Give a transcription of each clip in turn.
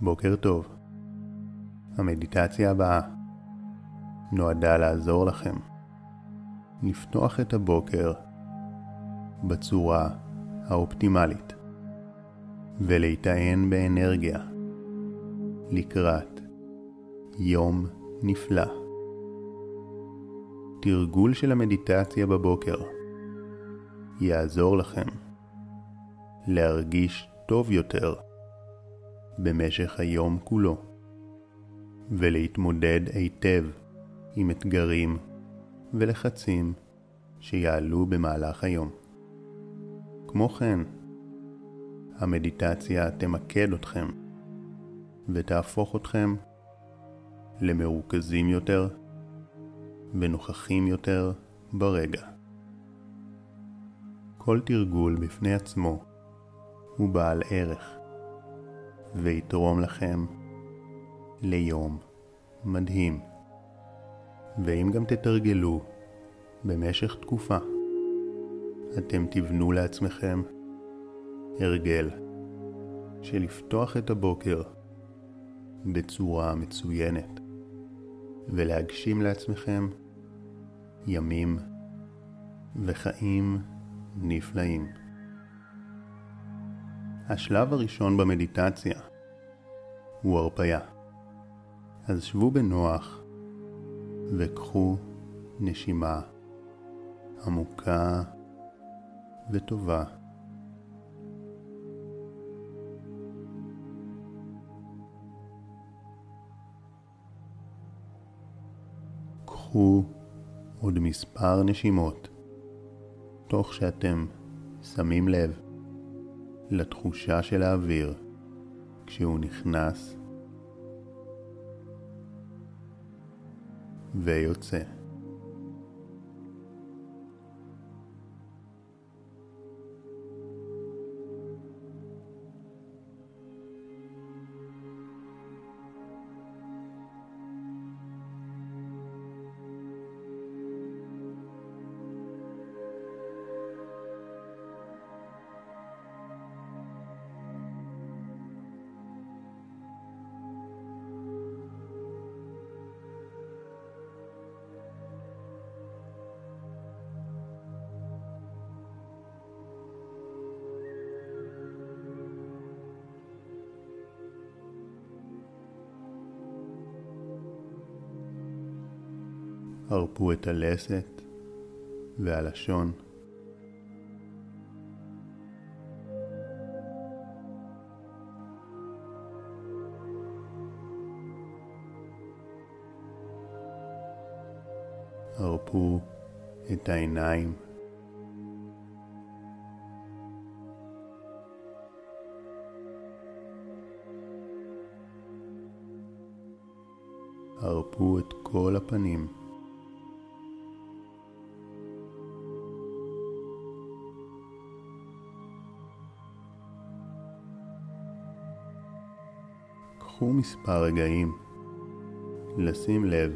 בוקר טוב. המדיטציה הבאה נועדה לעזור לכם לפתוח את הבוקר בצורה האופטימלית ולהיטען באנרגיה לקראת יום נפלא. תרגול של המדיטציה בבוקר יעזור לכם להרגיש טוב יותר במשך היום כולו, ולהתמודד היטב עם אתגרים ולחצים שיעלו במהלך היום. כמו כן, המדיטציה תמקד אתכם ותהפוך אתכם למרוכזים יותר ונוכחים יותר ברגע. כל תרגול בפני עצמו הוא בעל ערך. ויתרום לכם ליום מדהים. ואם גם תתרגלו במשך תקופה, אתם תבנו לעצמכם הרגל של לפתוח את הבוקר בצורה מצוינת ולהגשים לעצמכם ימים וחיים נפלאים. השלב הראשון במדיטציה הוא הרפאיה. אז שבו בנוח וקחו נשימה עמוקה וטובה. קחו עוד מספר נשימות, תוך שאתם שמים לב לתחושה של האוויר כשהוא נכנס ויוצא. הרפו את הלסת והלשון. הרפו את העיניים. הרפו את כל הפנים. קחו מספר רגעים לשים לב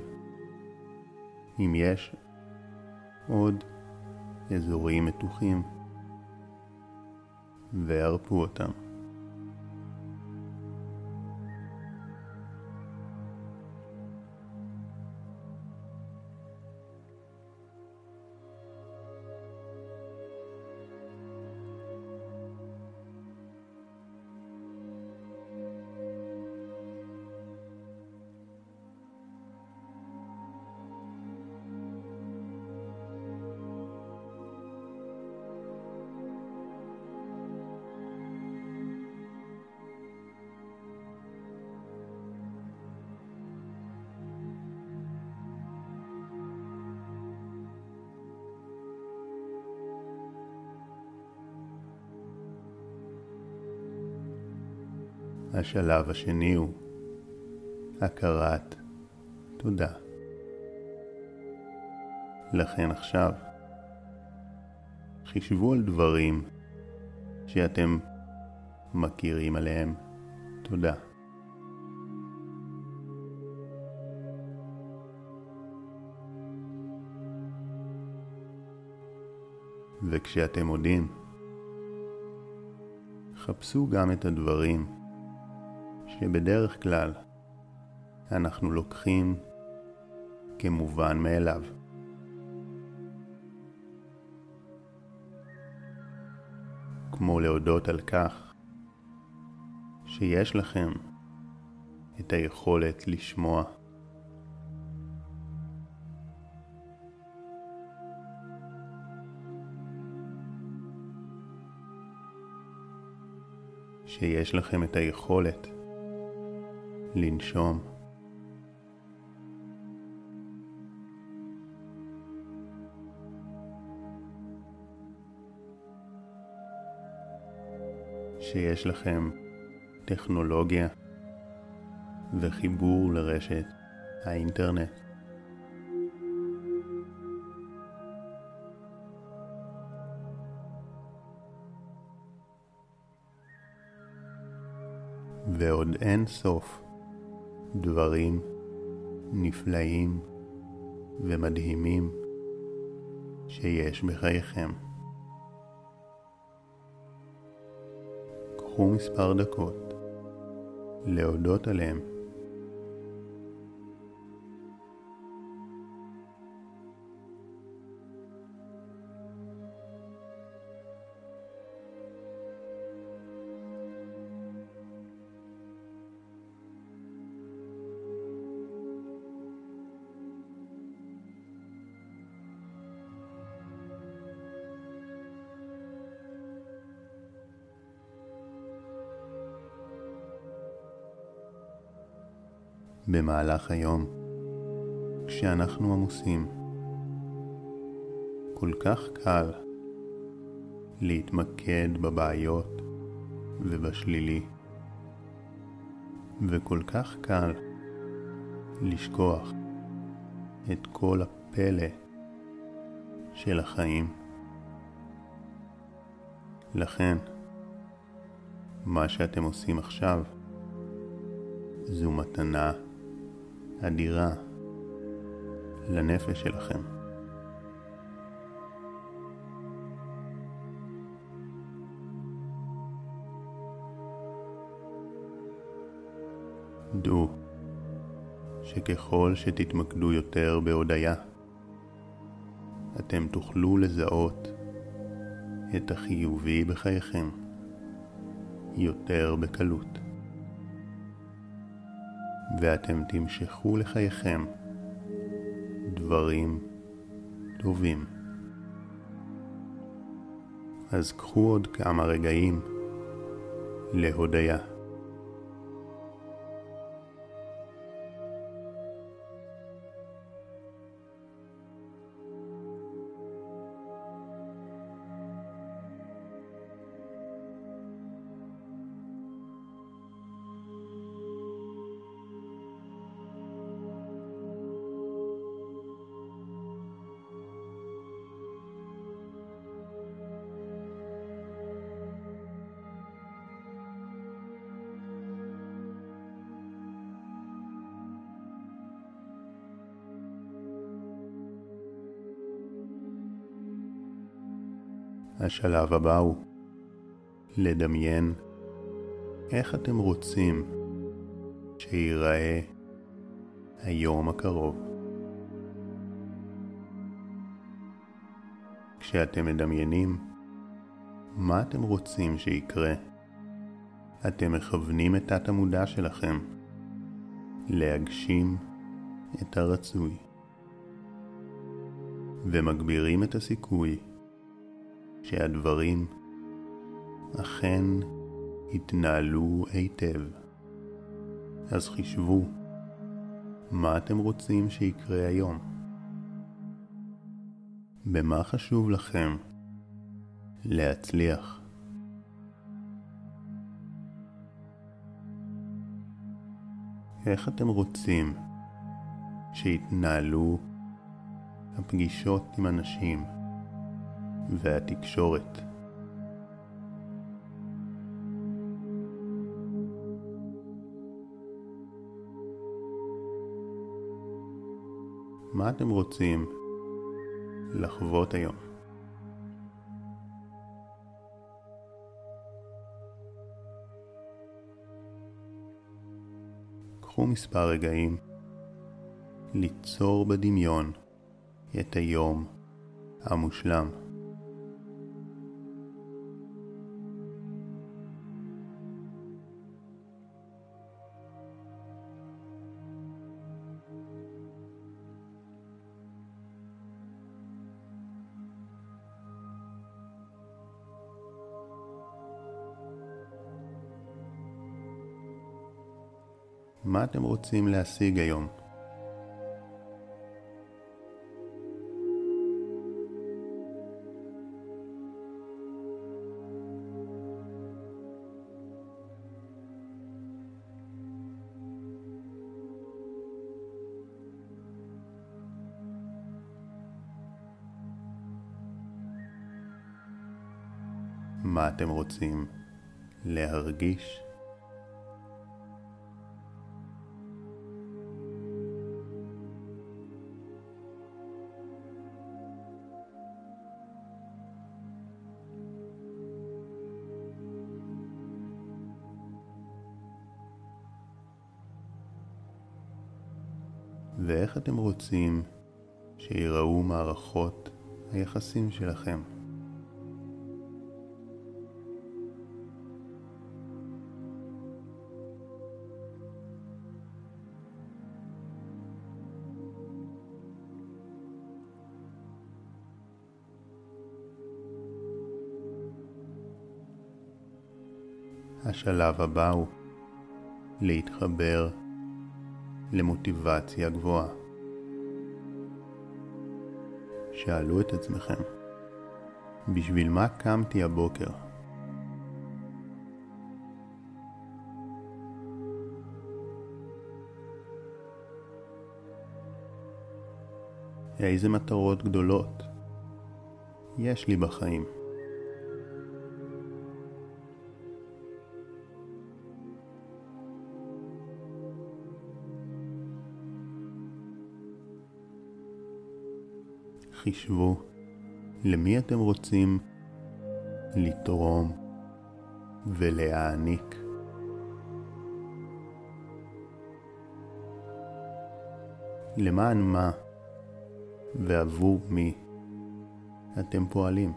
אם יש עוד אזורים מתוחים והרפו אותם. השלב השני הוא הכרת תודה. לכן עכשיו, חישבו על דברים שאתם מכירים עליהם תודה. וכשאתם מודים, חפשו גם את הדברים שבדרך כלל אנחנו לוקחים כמובן מאליו. כמו להודות על כך שיש לכם את היכולת לשמוע. שיש לכם את היכולת לנשום. שיש לכם טכנולוגיה וחיבור לרשת האינטרנט. ועוד אין סוף דברים נפלאים ומדהימים שיש בחייכם. קחו מספר דקות להודות עליהם. במהלך היום, כשאנחנו עמוסים. כל כך קל להתמקד בבעיות ובשלילי, וכל כך קל לשכוח את כל הפלא של החיים. לכן, מה שאתם עושים עכשיו זו מתנה אדירה לנפש שלכם. דעו שככל שתתמקדו יותר בהודיה, אתם תוכלו לזהות את החיובי בחייכם יותר בקלות. ואתם תמשכו לחייכם דברים טובים. אז קחו עוד כמה רגעים להודיה. השלב הבא הוא לדמיין איך אתם רוצים שייראה היום הקרוב. כשאתם מדמיינים מה אתם רוצים שיקרה, אתם מכוונים את תת המודע שלכם להגשים את הרצוי ומגבירים את הסיכוי שהדברים אכן יתנהלו היטב. אז חישבו מה אתם רוצים שיקרה היום. במה חשוב לכם להצליח? איך אתם רוצים שיתנהלו הפגישות עם אנשים? והתקשורת. מה אתם רוצים לחוות היום? קחו מספר רגעים ליצור בדמיון את היום המושלם. אתם רוצים להשיג היום? מה אתם רוצים להרגיש? ואיך אתם רוצים שיראו מערכות היחסים שלכם. השלב הבא הוא להתחבר למוטיבציה גבוהה. שאלו את עצמכם, בשביל מה קמתי הבוקר? איזה מטרות גדולות יש לי בחיים? חישבו למי אתם רוצים לתרום ולהעניק. למען מה ועבור מי אתם פועלים.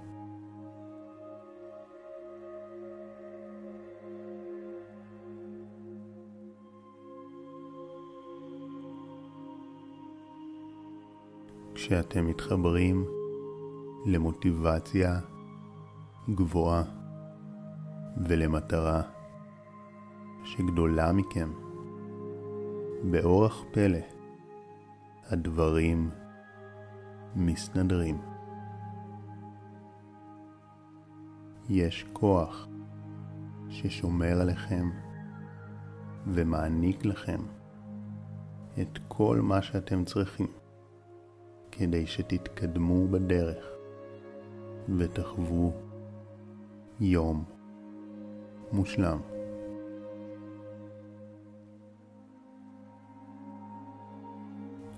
כשאתם מתחברים למוטיבציה גבוהה ולמטרה שגדולה מכם, באורח פלא הדברים מסתדרים. יש כוח ששומר עליכם ומעניק לכם את כל מה שאתם צריכים. כדי שתתקדמו בדרך ותחוו יום מושלם.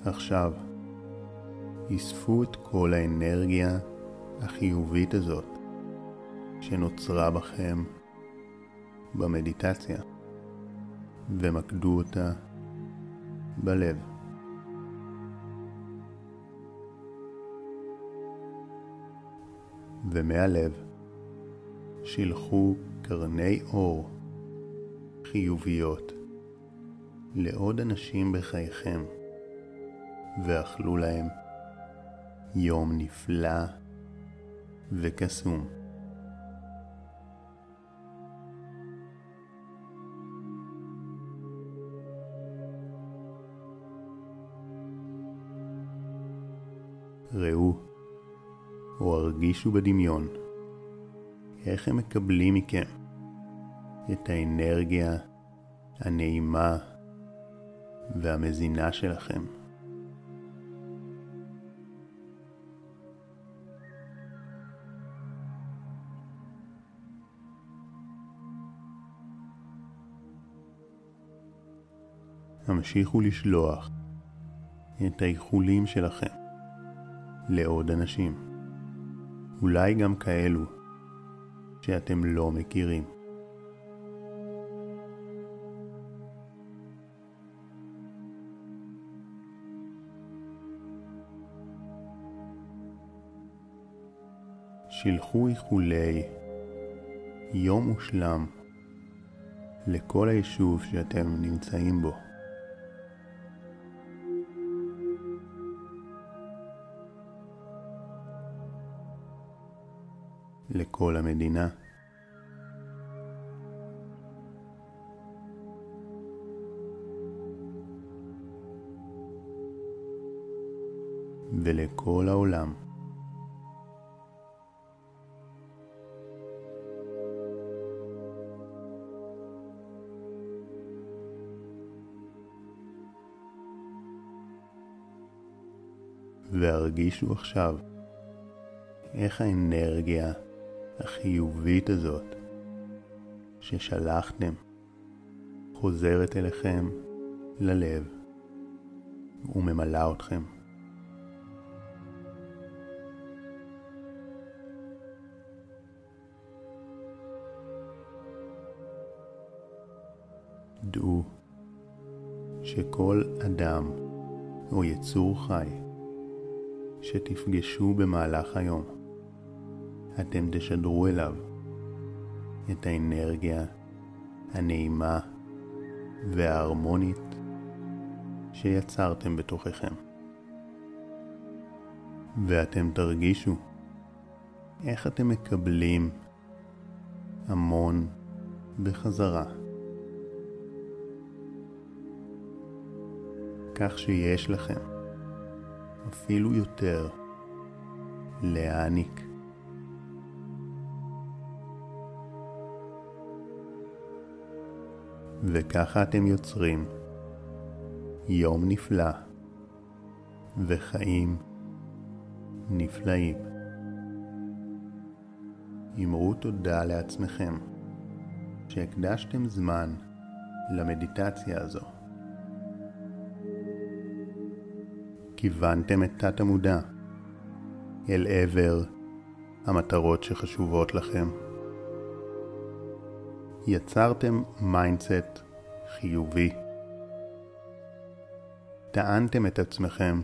עכשיו, אספו את כל האנרגיה החיובית הזאת שנוצרה בכם במדיטציה ומקדו אותה בלב. ומהלב שילחו קרני אור חיוביות לעוד אנשים בחייכם ואכלו להם יום נפלא וקסום. ראו או הרגישו בדמיון איך הם מקבלים מכם את האנרגיה הנעימה והמזינה שלכם. המשיכו לשלוח את האיחולים שלכם לעוד אנשים. אולי גם כאלו שאתם לא מכירים. שילחו איחולי יום מושלם לכל היישוב שאתם נמצאים בו. לכל המדינה. ולכל העולם. והרגישו עכשיו איך האנרגיה החיובית הזאת ששלחתם חוזרת אליכם ללב וממלאה אתכם. דעו שכל אדם או יצור חי שתפגשו במהלך היום, אתם תשדרו אליו את האנרגיה הנעימה וההרמונית שיצרתם בתוככם. ואתם תרגישו איך אתם מקבלים המון בחזרה. כך שיש לכם אפילו יותר להעניק. וככה אתם יוצרים יום נפלא וחיים נפלאים. אמרו תודה לעצמכם שהקדשתם זמן למדיטציה הזו. כיוונתם את תת המודע אל עבר המטרות שחשובות לכם. יצרתם mindset חיובי. טענתם את עצמכם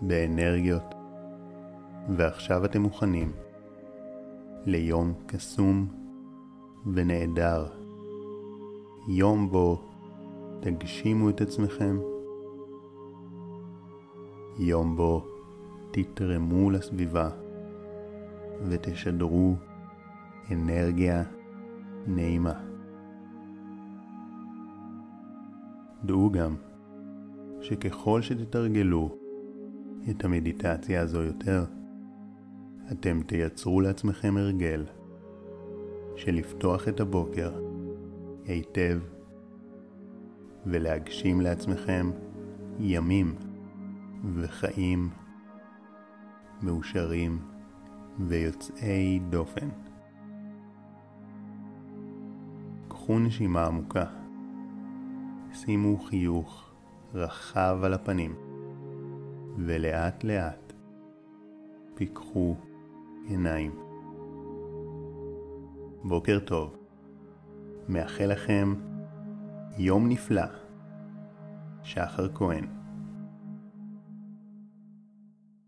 באנרגיות, ועכשיו אתם מוכנים ליום קסום ונהדר, יום בו תגשימו את עצמכם. יום בו תתרמו לסביבה ותשדרו אנרגיה נעימה. דעו גם שככל שתתרגלו את המדיטציה הזו יותר, אתם תייצרו לעצמכם הרגל של לפתוח את הבוקר היטב ולהגשים לעצמכם ימים וחיים מאושרים ויוצאי דופן. קחו נשימה עמוקה, שימו חיוך רחב על הפנים, ולאט לאט פיקחו עיניים. בוקר טוב, מאחל לכם יום נפלא, שחר כהן